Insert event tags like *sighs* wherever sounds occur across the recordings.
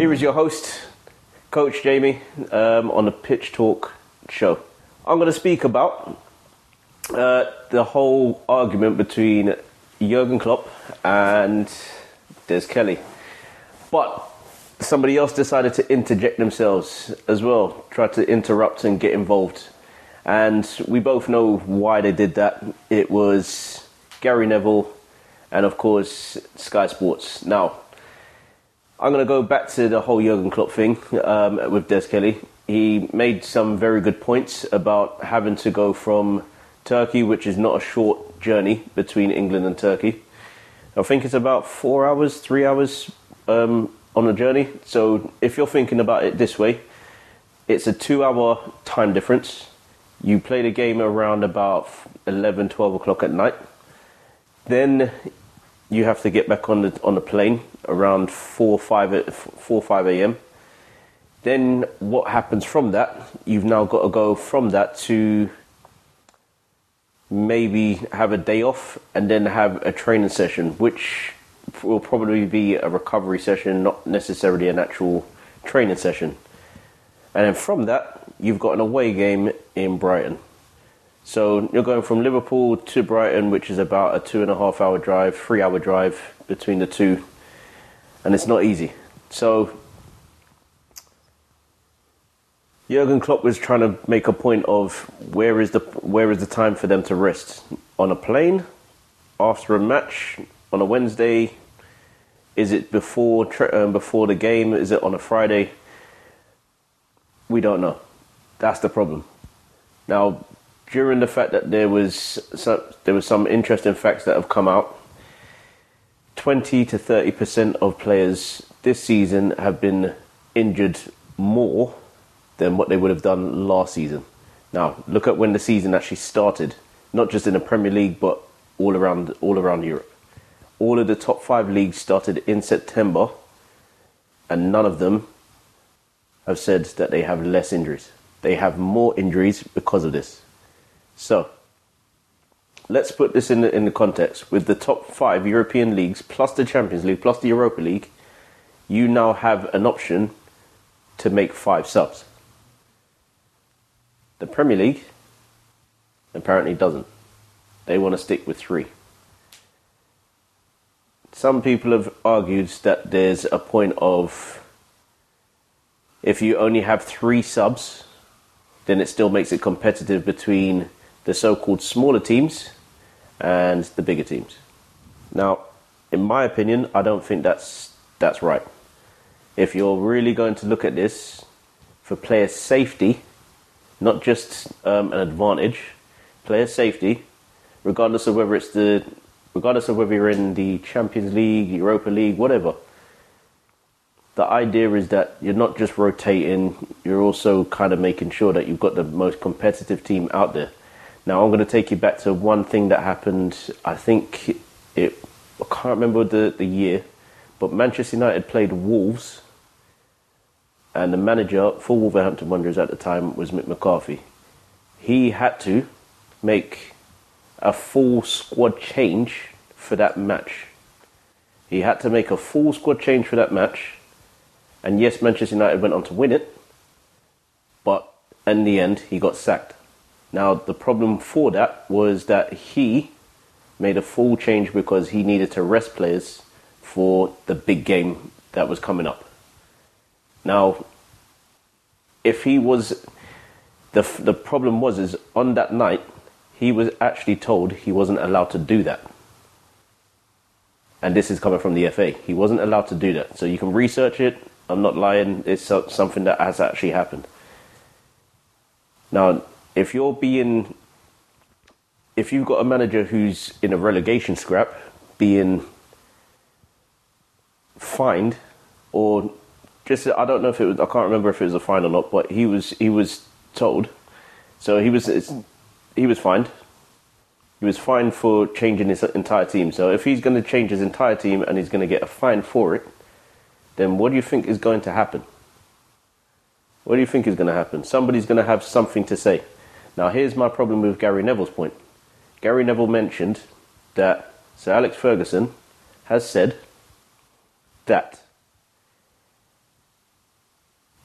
Here is your host, Coach Jamie, um, on the Pitch Talk show. I'm going to speak about uh, the whole argument between Jurgen Klopp and Des Kelly. But somebody else decided to interject themselves as well, try to interrupt and get involved. And we both know why they did that. It was Gary Neville and, of course, Sky Sports. Now, I'm going to go back to the whole Jurgen Klopp thing um, with Des Kelly. He made some very good points about having to go from Turkey, which is not a short journey between England and Turkey. I think it's about four hours, three hours um, on a journey. So if you're thinking about it this way, it's a two hour time difference. You play the game around about 11, 12 o'clock at night. Then you have to get back on the on the plane around 4 5 4 5 a.m. Then what happens from that? You've now got to go from that to maybe have a day off and then have a training session, which will probably be a recovery session, not necessarily an actual training session. And then from that, you've got an away game in Brighton. So you're going from Liverpool to Brighton, which is about a two and a half hour drive, three hour drive between the two, and it's not easy. So Jurgen Klopp was trying to make a point of where is the where is the time for them to rest on a plane after a match on a Wednesday. Is it before um, before the game? Is it on a Friday? We don't know. That's the problem. Now, during the fact that there was some, there was some interesting facts that have come out. Twenty to thirty percent of players this season have been injured more than what they would have done last season. Now, look at when the season actually started, not just in the Premier League, but all around all around Europe. All of the top five leagues started in September, and none of them have said that they have less injuries. They have more injuries because of this. So, let's put this in the, in the context. With the top five European leagues, plus the Champions League, plus the Europa League, you now have an option to make five subs. The Premier League apparently doesn't. They want to stick with three. Some people have argued that there's a point of if you only have three subs, then it still makes it competitive between the so called smaller teams and the bigger teams. Now, in my opinion, I don't think that's that's right. If you're really going to look at this for player safety, not just um, an advantage, player safety, regardless of whether it's the regardless of whether you're in the Champions League, Europa League, whatever. The idea is that you're not just rotating, you're also kind of making sure that you've got the most competitive team out there. Now, I'm going to take you back to one thing that happened, I think it, I can't remember the, the year, but Manchester United played Wolves and the manager for Wolverhampton Wanderers at the time was Mick McCarthy. He had to make a full squad change for that match. He had to make a full squad change for that match. And yes, Manchester United went on to win it, but in the end, he got sacked. Now, the problem for that was that he made a full change because he needed to rest players for the big game that was coming up. Now, if he was, the the problem was is on that night he was actually told he wasn't allowed to do that. And this is coming from the FA. He wasn't allowed to do that. So you can research it. I'm not lying. It's something that has actually happened. Now, if you're being, if you've got a manager who's in a relegation scrap, being fined or just I don't know if it was I can't remember if it was a fine or not, but he was he was told. So he was he was fined. He was fined for changing his entire team. So if he's going to change his entire team and he's going to get a fine for it, then what do you think is going to happen? What do you think is going to happen? Somebody's going to have something to say. Now, here's my problem with Gary Neville's point. Gary Neville mentioned that Sir Alex Ferguson has said that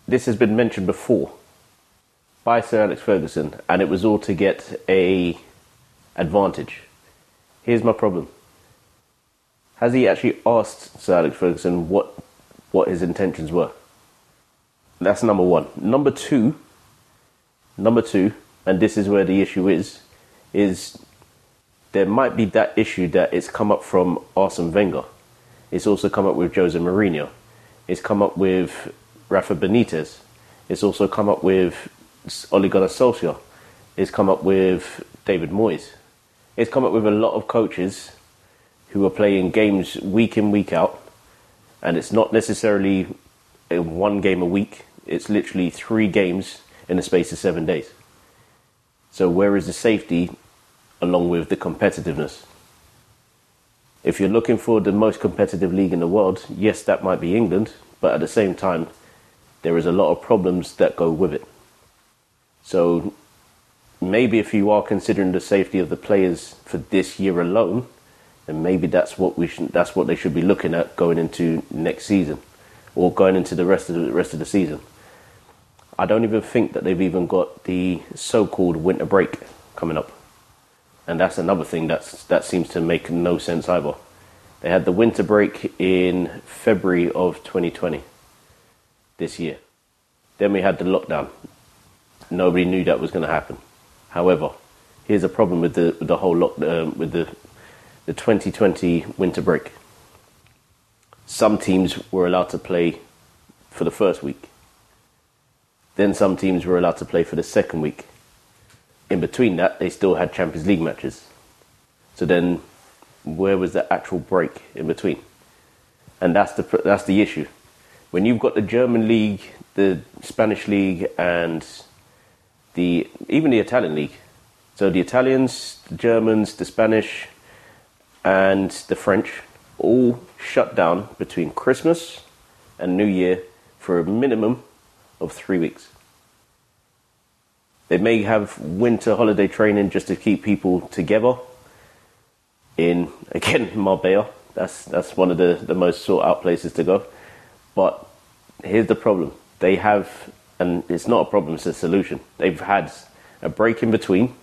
this has been mentioned before by Sir Alex Ferguson, and it was all to get a advantage. Here's my problem: Has he actually asked Sir Alex Ferguson what what his intentions were? That's number one. Number two. Number two, and this is where the issue is, is there might be that issue that it's come up from Arsene Wenger. It's also come up with Jose Mourinho. It's come up with Rafa Benitez. It's also come up with Ole Gunnar Solskjaer. It's come up with David Moyes. It's come up with a lot of coaches who are playing games week in, week out. And it's not necessarily one game a week. It's literally three games in the space of seven days. So where is the safety along with the competitiveness? If you're looking for the most competitive league in the world, yes, that might be England, but at the same time, there is a lot of problems that go with it. So maybe if you are considering the safety of the players for this year alone, then maybe that's what we should, that's what they should be looking at going into next season or going into the rest of the rest of the season. I don't even think that they've even got the so-called winter break coming up, and that's another thing that's that seems to make no sense either. They had the winter break in February of 2020 this year. Then we had the lockdown. Nobody knew that was going to happen. However, here's a problem with the with the whole lock, uh, with the the 2020 winter break. Some teams were allowed to play for the first week. Then some teams were allowed to play for the second week. In between that, they still had Champions League matches. So then, where was the actual break in between? And that's the that's the issue. When you've got the German league, the Spanish league, and the even the Italian league. So the Italians, the Germans, the Spanish, and the French all shut down between Christmas and New Year for a minimum of three weeks. They may have winter holiday training just to keep people together in *laughs* again Marbella. That's that's one of the, the most sought out places to go. But here's the problem. They have and it's not a problem, it's a solution. They've had a break in between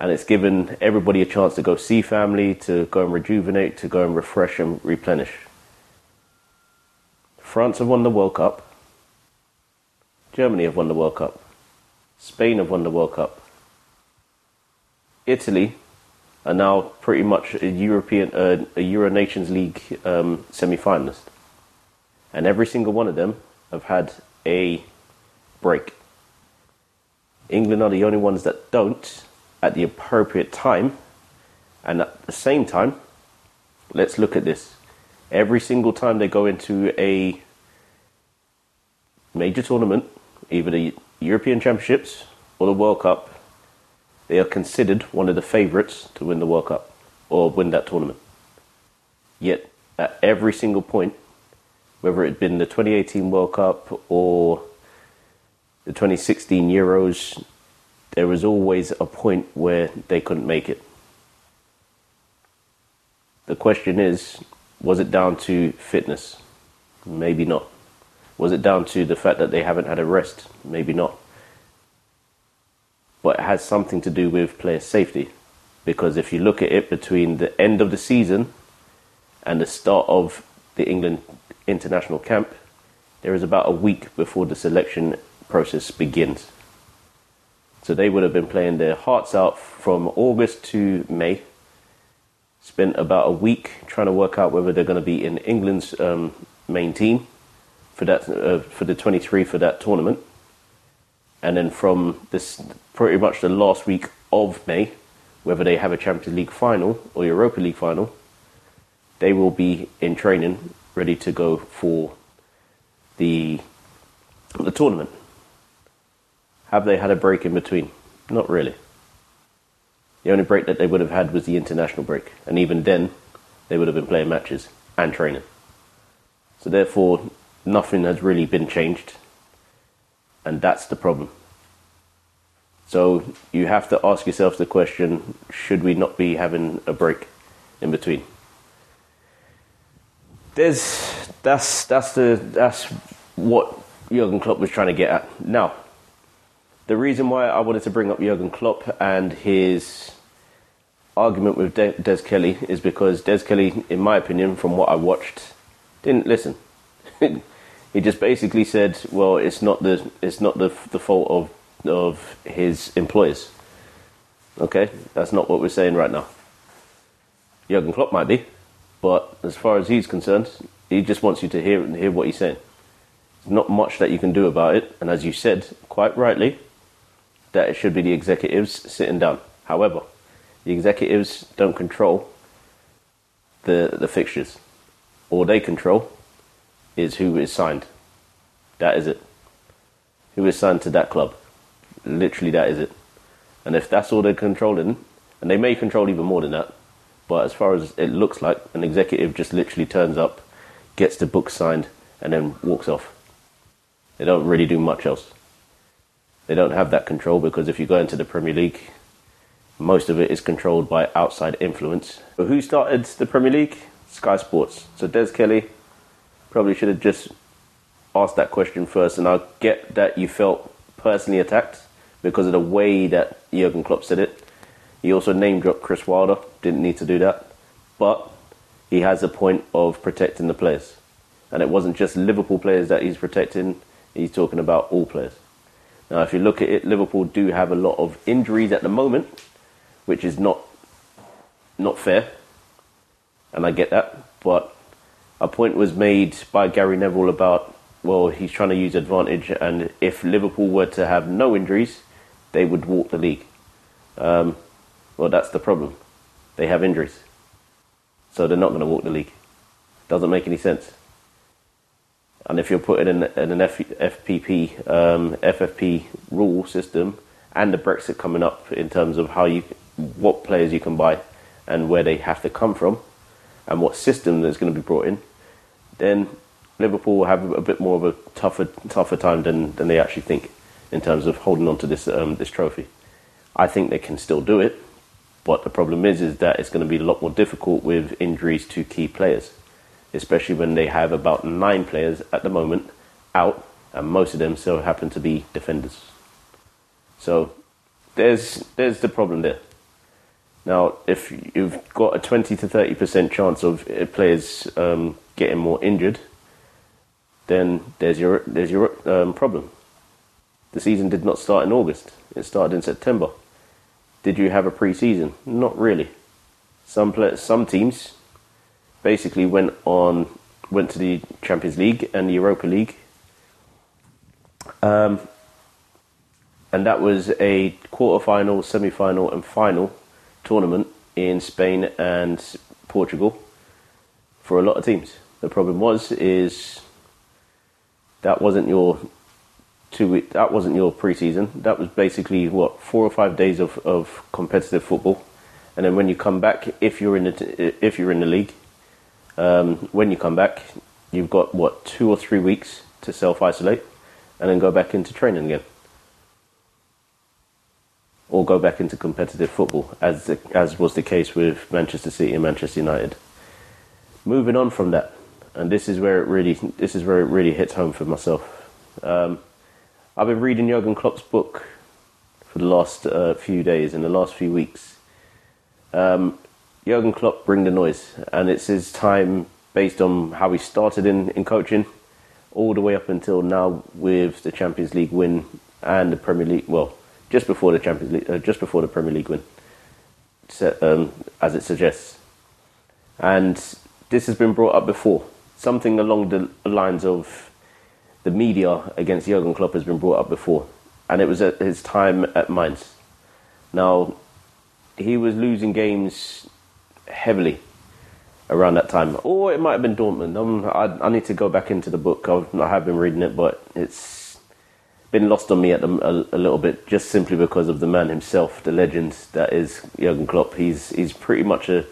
and it's given everybody a chance to go see family, to go and rejuvenate, to go and refresh and replenish. France have won the World Cup. Germany have won the World Cup. Spain have won the World Cup. Italy are now pretty much a European, uh, a Euro Nations League um, semi-finalist, and every single one of them have had a break. England are the only ones that don't at the appropriate time, and at the same time, let's look at this. Every single time they go into a major tournament, either the European Championships or the World Cup, they are considered one of the favourites to win the World Cup or win that tournament. Yet, at every single point, whether it had been the 2018 World Cup or the 2016 Euros, there was always a point where they couldn't make it. The question is was it down to fitness? Maybe not. Was it down to the fact that they haven't had a rest? Maybe not. But it has something to do with player safety. Because if you look at it between the end of the season and the start of the England international camp, there is about a week before the selection process begins. So they would have been playing their hearts out from August to May. Spent about a week trying to work out whether they're going to be in England's um, main team for that uh, for the 23 for that tournament. And then from this pretty much the last week of May, whether they have a Champions League final or Europa League final, they will be in training ready to go for the the tournament. Have they had a break in between? Not really. The only break that they would have had was the international break, and even then, they would have been playing matches and training. So therefore, nothing has really been changed, and that's the problem. So you have to ask yourself the question: Should we not be having a break in between? There's that's that's the that's what Jurgen Klopp was trying to get at. Now, the reason why I wanted to bring up Jurgen Klopp and his argument with De- Des Kelly is because Des Kelly, in my opinion, from what I watched, didn't listen. He just basically said, "Well, it's not the it's not the the fault of of his employers." Okay, that's not what we're saying right now. Jurgen Klopp might be, but as far as he's concerned, he just wants you to hear hear what he's saying. There's not much that you can do about it, and as you said quite rightly, that it should be the executives sitting down. However, the executives don't control the the fixtures. All they control is who is signed. That is it. Who is signed to that club. Literally that is it. And if that's all they're controlling, and they may control even more than that, but as far as it looks like, an executive just literally turns up, gets the book signed, and then walks off. They don't really do much else. They don't have that control because if you go into the Premier League, most of it is controlled by outside influence. But who started the Premier League? Sky Sports. So Des Kelly probably should have just asked that question first. And I get that you felt personally attacked because of the way that Jurgen Klopp said it. He also name dropped Chris Wilder. Didn't need to do that. But he has a point of protecting the players. And it wasn't just Liverpool players that he's protecting, he's talking about all players. Now, if you look at it, Liverpool do have a lot of injuries at the moment, which is not not fair, and I get that. But a point was made by Gary Neville about well, he's trying to use advantage, and if Liverpool were to have no injuries, they would walk the league. Um, well, that's the problem. They have injuries, so they're not going to walk the league. Doesn't make any sense. And if you're putting in, in an F, FPP, um, FFP rule system, and the Brexit coming up in terms of how you, what players you can buy, and where they have to come from, and what system that's going to be brought in, then Liverpool will have a bit more of a tougher tougher time than, than they actually think in terms of holding on to this um, this trophy. I think they can still do it, but the problem is is that it's going to be a lot more difficult with injuries to key players especially when they have about nine players at the moment out, and most of them still happen to be defenders. So there's there's the problem there. Now, if you've got a 20 to 30 percent chance of uh, players um, getting more injured, then there's your there's your um, problem. The season did not start in August; it started in September. Did you have a pre-season? Not really. Some players, some teams basically went on went to the Champions League and the Europa League. Um, and that was a quarter-final, semi-final, and final tournament in Spain and Portugal for a lot of teams. The problem was is that wasn't your two that wasn't your preseason. That was basically what four or five days of, of competitive football, and then when you come back, if you're in the if you're in the league, um, when you come back, you've got what two or three weeks to self isolate, and then go back into training again, or go back into competitive football, as the, as was the case with Manchester City and Manchester United. Moving on from that, and this is where it really this is where it really hits home for myself. Um, I've been reading Jurgen Klopp's book for the last uh, few days and the last few weeks. Um, Jurgen Klopp bring the noise, and it's his time based on how he started in, in coaching, all the way up until now with the Champions League win and the Premier League. Well, just before the Champions League, uh, just before the Premier League win, um, as it suggests. And this has been brought up before. Something along the lines of the media against Jurgen Klopp has been brought up before, and it was at his time at Mainz. Now, he was losing games heavily around that time, or it might have been Dortmund. Um, I, I, need to go back into the book. I've, I have been reading it, but it's been lost on me at the, a, a, little bit, just simply because of the man himself, the legend that is Jurgen Klopp. He's he's pretty much a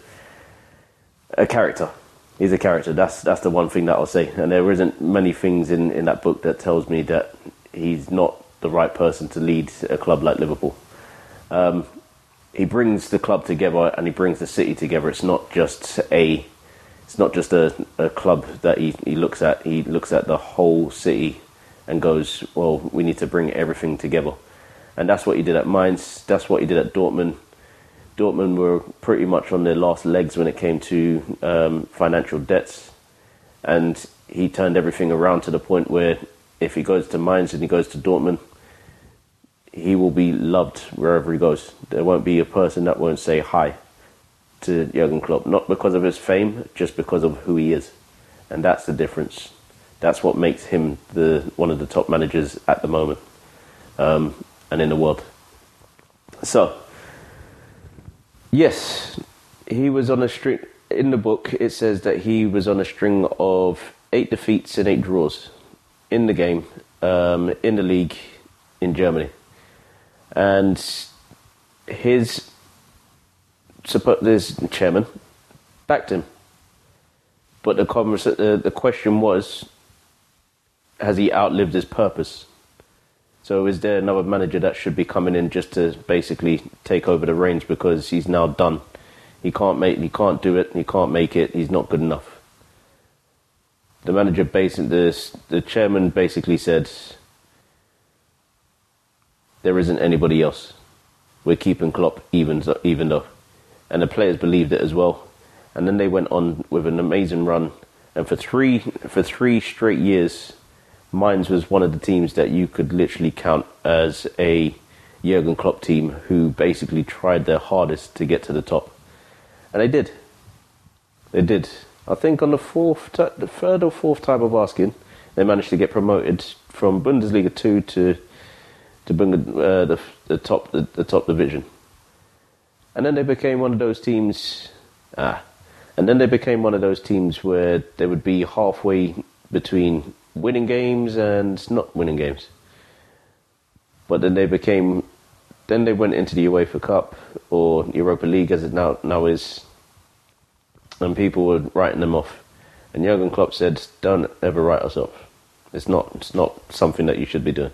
a character. He's a character. That's that's the one thing that I'll say. And there isn't many things in, in that book that tells me that he's not the right person to lead a club like Liverpool. Um, he brings the club together and he brings the city together. It's not just a it's not just a, a club that he, he looks at. He looks at the whole city and goes, well, we need to bring everything together. And that's what he did at Mainz. That's what he did at Dortmund. Dortmund were pretty much on their last legs when it came to um, financial debts. And he turned everything around to the point where if he goes to Mainz and he goes to Dortmund, he will be loved wherever he goes. There won't be a person that won't say hi to Jurgen Klopp, not because of his fame, just because of who he is. And that's the difference. That's what makes him the one of the top managers at the moment um, and in the world. So, yes, he was on a string. In the book, it says that he was on a string of eight defeats and eight draws in the game, um, in the league in Germany. And his this chairman backed him. But the, conversa- uh, the question was has he outlived his purpose? So is there another manager that should be coming in just to basically take over the reins because he's now done? He can't make, he can't do it, he can't make it. He's not good enough. The manager, basically, the the chairman, basically said, "There isn't anybody else. We're keeping Klopp even even though." and the players believed it as well. And then they went on with an amazing run, and for three for three straight years, Mainz was one of the teams that you could literally count as a Jurgen Klopp team who basically tried their hardest to get to the top, and they did. They did. I think on the fourth, the third or fourth time of asking, they managed to get promoted from Bundesliga two to to bring uh, the, the top the, the top division and then they became one of those teams. Ah, and then they became one of those teams where they would be halfway between winning games and not winning games. But then they became, then they went into the UEFA Cup or Europa League as it now now is, and people were writing them off. And Jurgen Klopp said, "Don't ever write us off. It's not it's not something that you should be doing."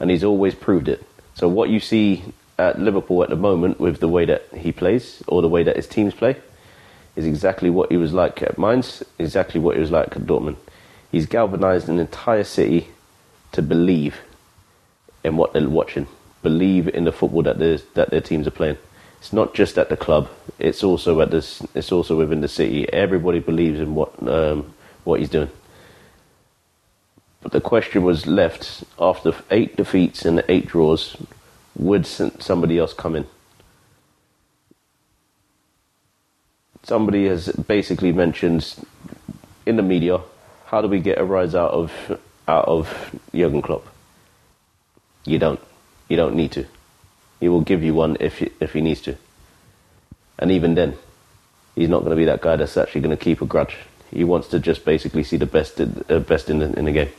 And he's always proved it. So what you see at Liverpool at the moment with the way that he plays or the way that his teams play is exactly what he was like at Mainz, exactly what he was like at Dortmund. He's galvanized an entire city to believe in what they're watching, believe in the football that that their teams are playing. It's not just at the club; it's also at this. It's also within the city. Everybody believes in what um, what he's doing. But the question was left after eight defeats and eight draws would somebody else come in? Somebody has basically mentioned in the media, how do we get a rise out of out of Jurgen Klopp? You don't. You don't need to. He will give you one if he, if he needs to. And even then, he's not going to be that guy that's actually going to keep a grudge. He wants to just basically see the best uh, best in the, in the game.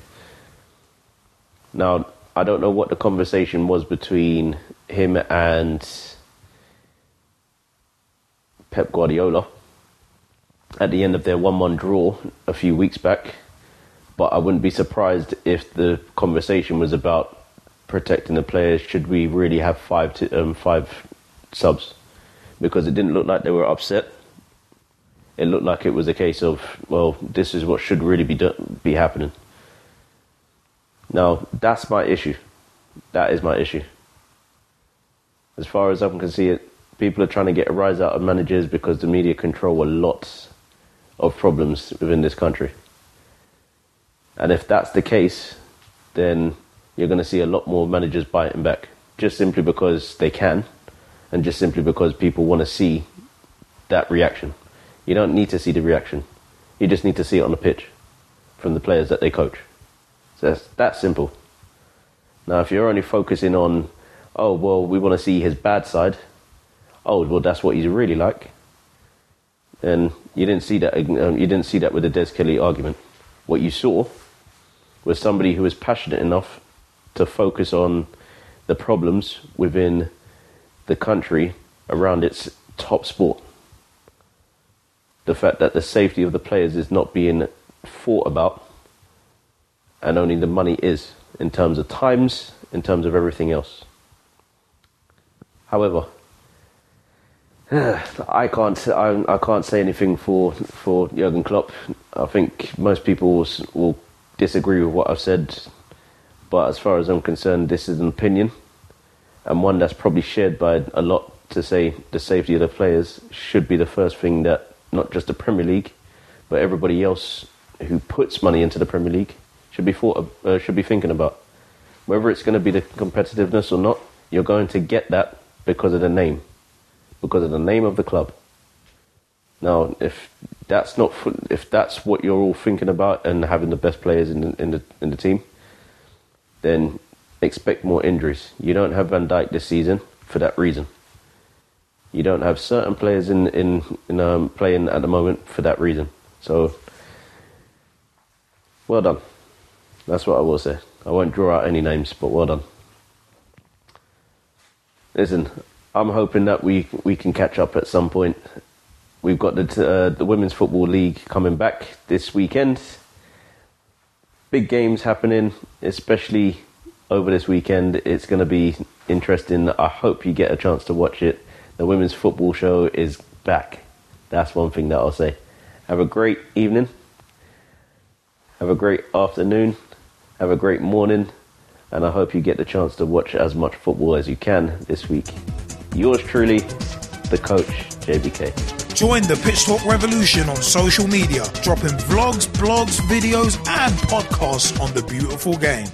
Now, I don't know what the conversation was between him and Pep Guardiola at the end of their 1 1 draw a few weeks back, but I wouldn't be surprised if the conversation was about protecting the players. Should we really have five, to, um, five subs? Because it didn't look like they were upset. It looked like it was a case of, well, this is what should really be, do- be happening. Now, that's my issue. That is my issue. As far as I can see it, people are trying to get a rise out of managers because the media control a lot of problems within this country. And if that's the case, then you're going to see a lot more managers biting back just simply because they can and just simply because people want to see that reaction. You don't need to see the reaction. You just need to see it on the pitch from the players that they coach. So that's that simple. Now, if you're only focusing on, oh, well, we want to see his bad side, oh, well, that's what he's really like, and you didn't see that. Um, you didn't see that with the Des Kelly argument. What you saw was somebody who was passionate enough to focus on the problems within the country around its top sport. The fact that the safety of the players is not being thought about and only the money is in terms of times, in terms of everything else. However, *sighs* I can't I, I, can't say anything for for Jurgen Klopp. I think most people will, will, disagree with what I've said But as far as I'm concerned, this is an opinion, and one that's probably shared by a lot to say the safety of the players should be the first thing that not just the Premier League, but everybody else who puts money into the Premier League should be thought, uh, should be thinking about. Whether it's going to be the competitiveness or not, you're going to get that because of the name, because of the name of the club. Now, if that's not if that's what you're all thinking about and having the best players in the, in the in the team, then expect more injuries. You don't have Van Dijk this season for that reason. You don't have certain players in in, in um, playing at the moment for that reason. So, well done. That's what I will say. I won't draw out any names, but well done. Listen, I'm hoping that we we can catch up at some point. We've got the uh, the women's football league coming back this weekend. Big games happening, especially over this weekend. It's going to be interesting. I hope you get a chance to watch it. The women's football show is back. That's one thing that I'll say. Have a great evening. Have a great afternoon. Have a great morning. And I hope you get the chance to watch as much football as you can this week. Yours truly, the coach, JBK. Join the Pitch Talk revolution on social media, dropping vlogs, blogs, videos, and podcasts on the beautiful game.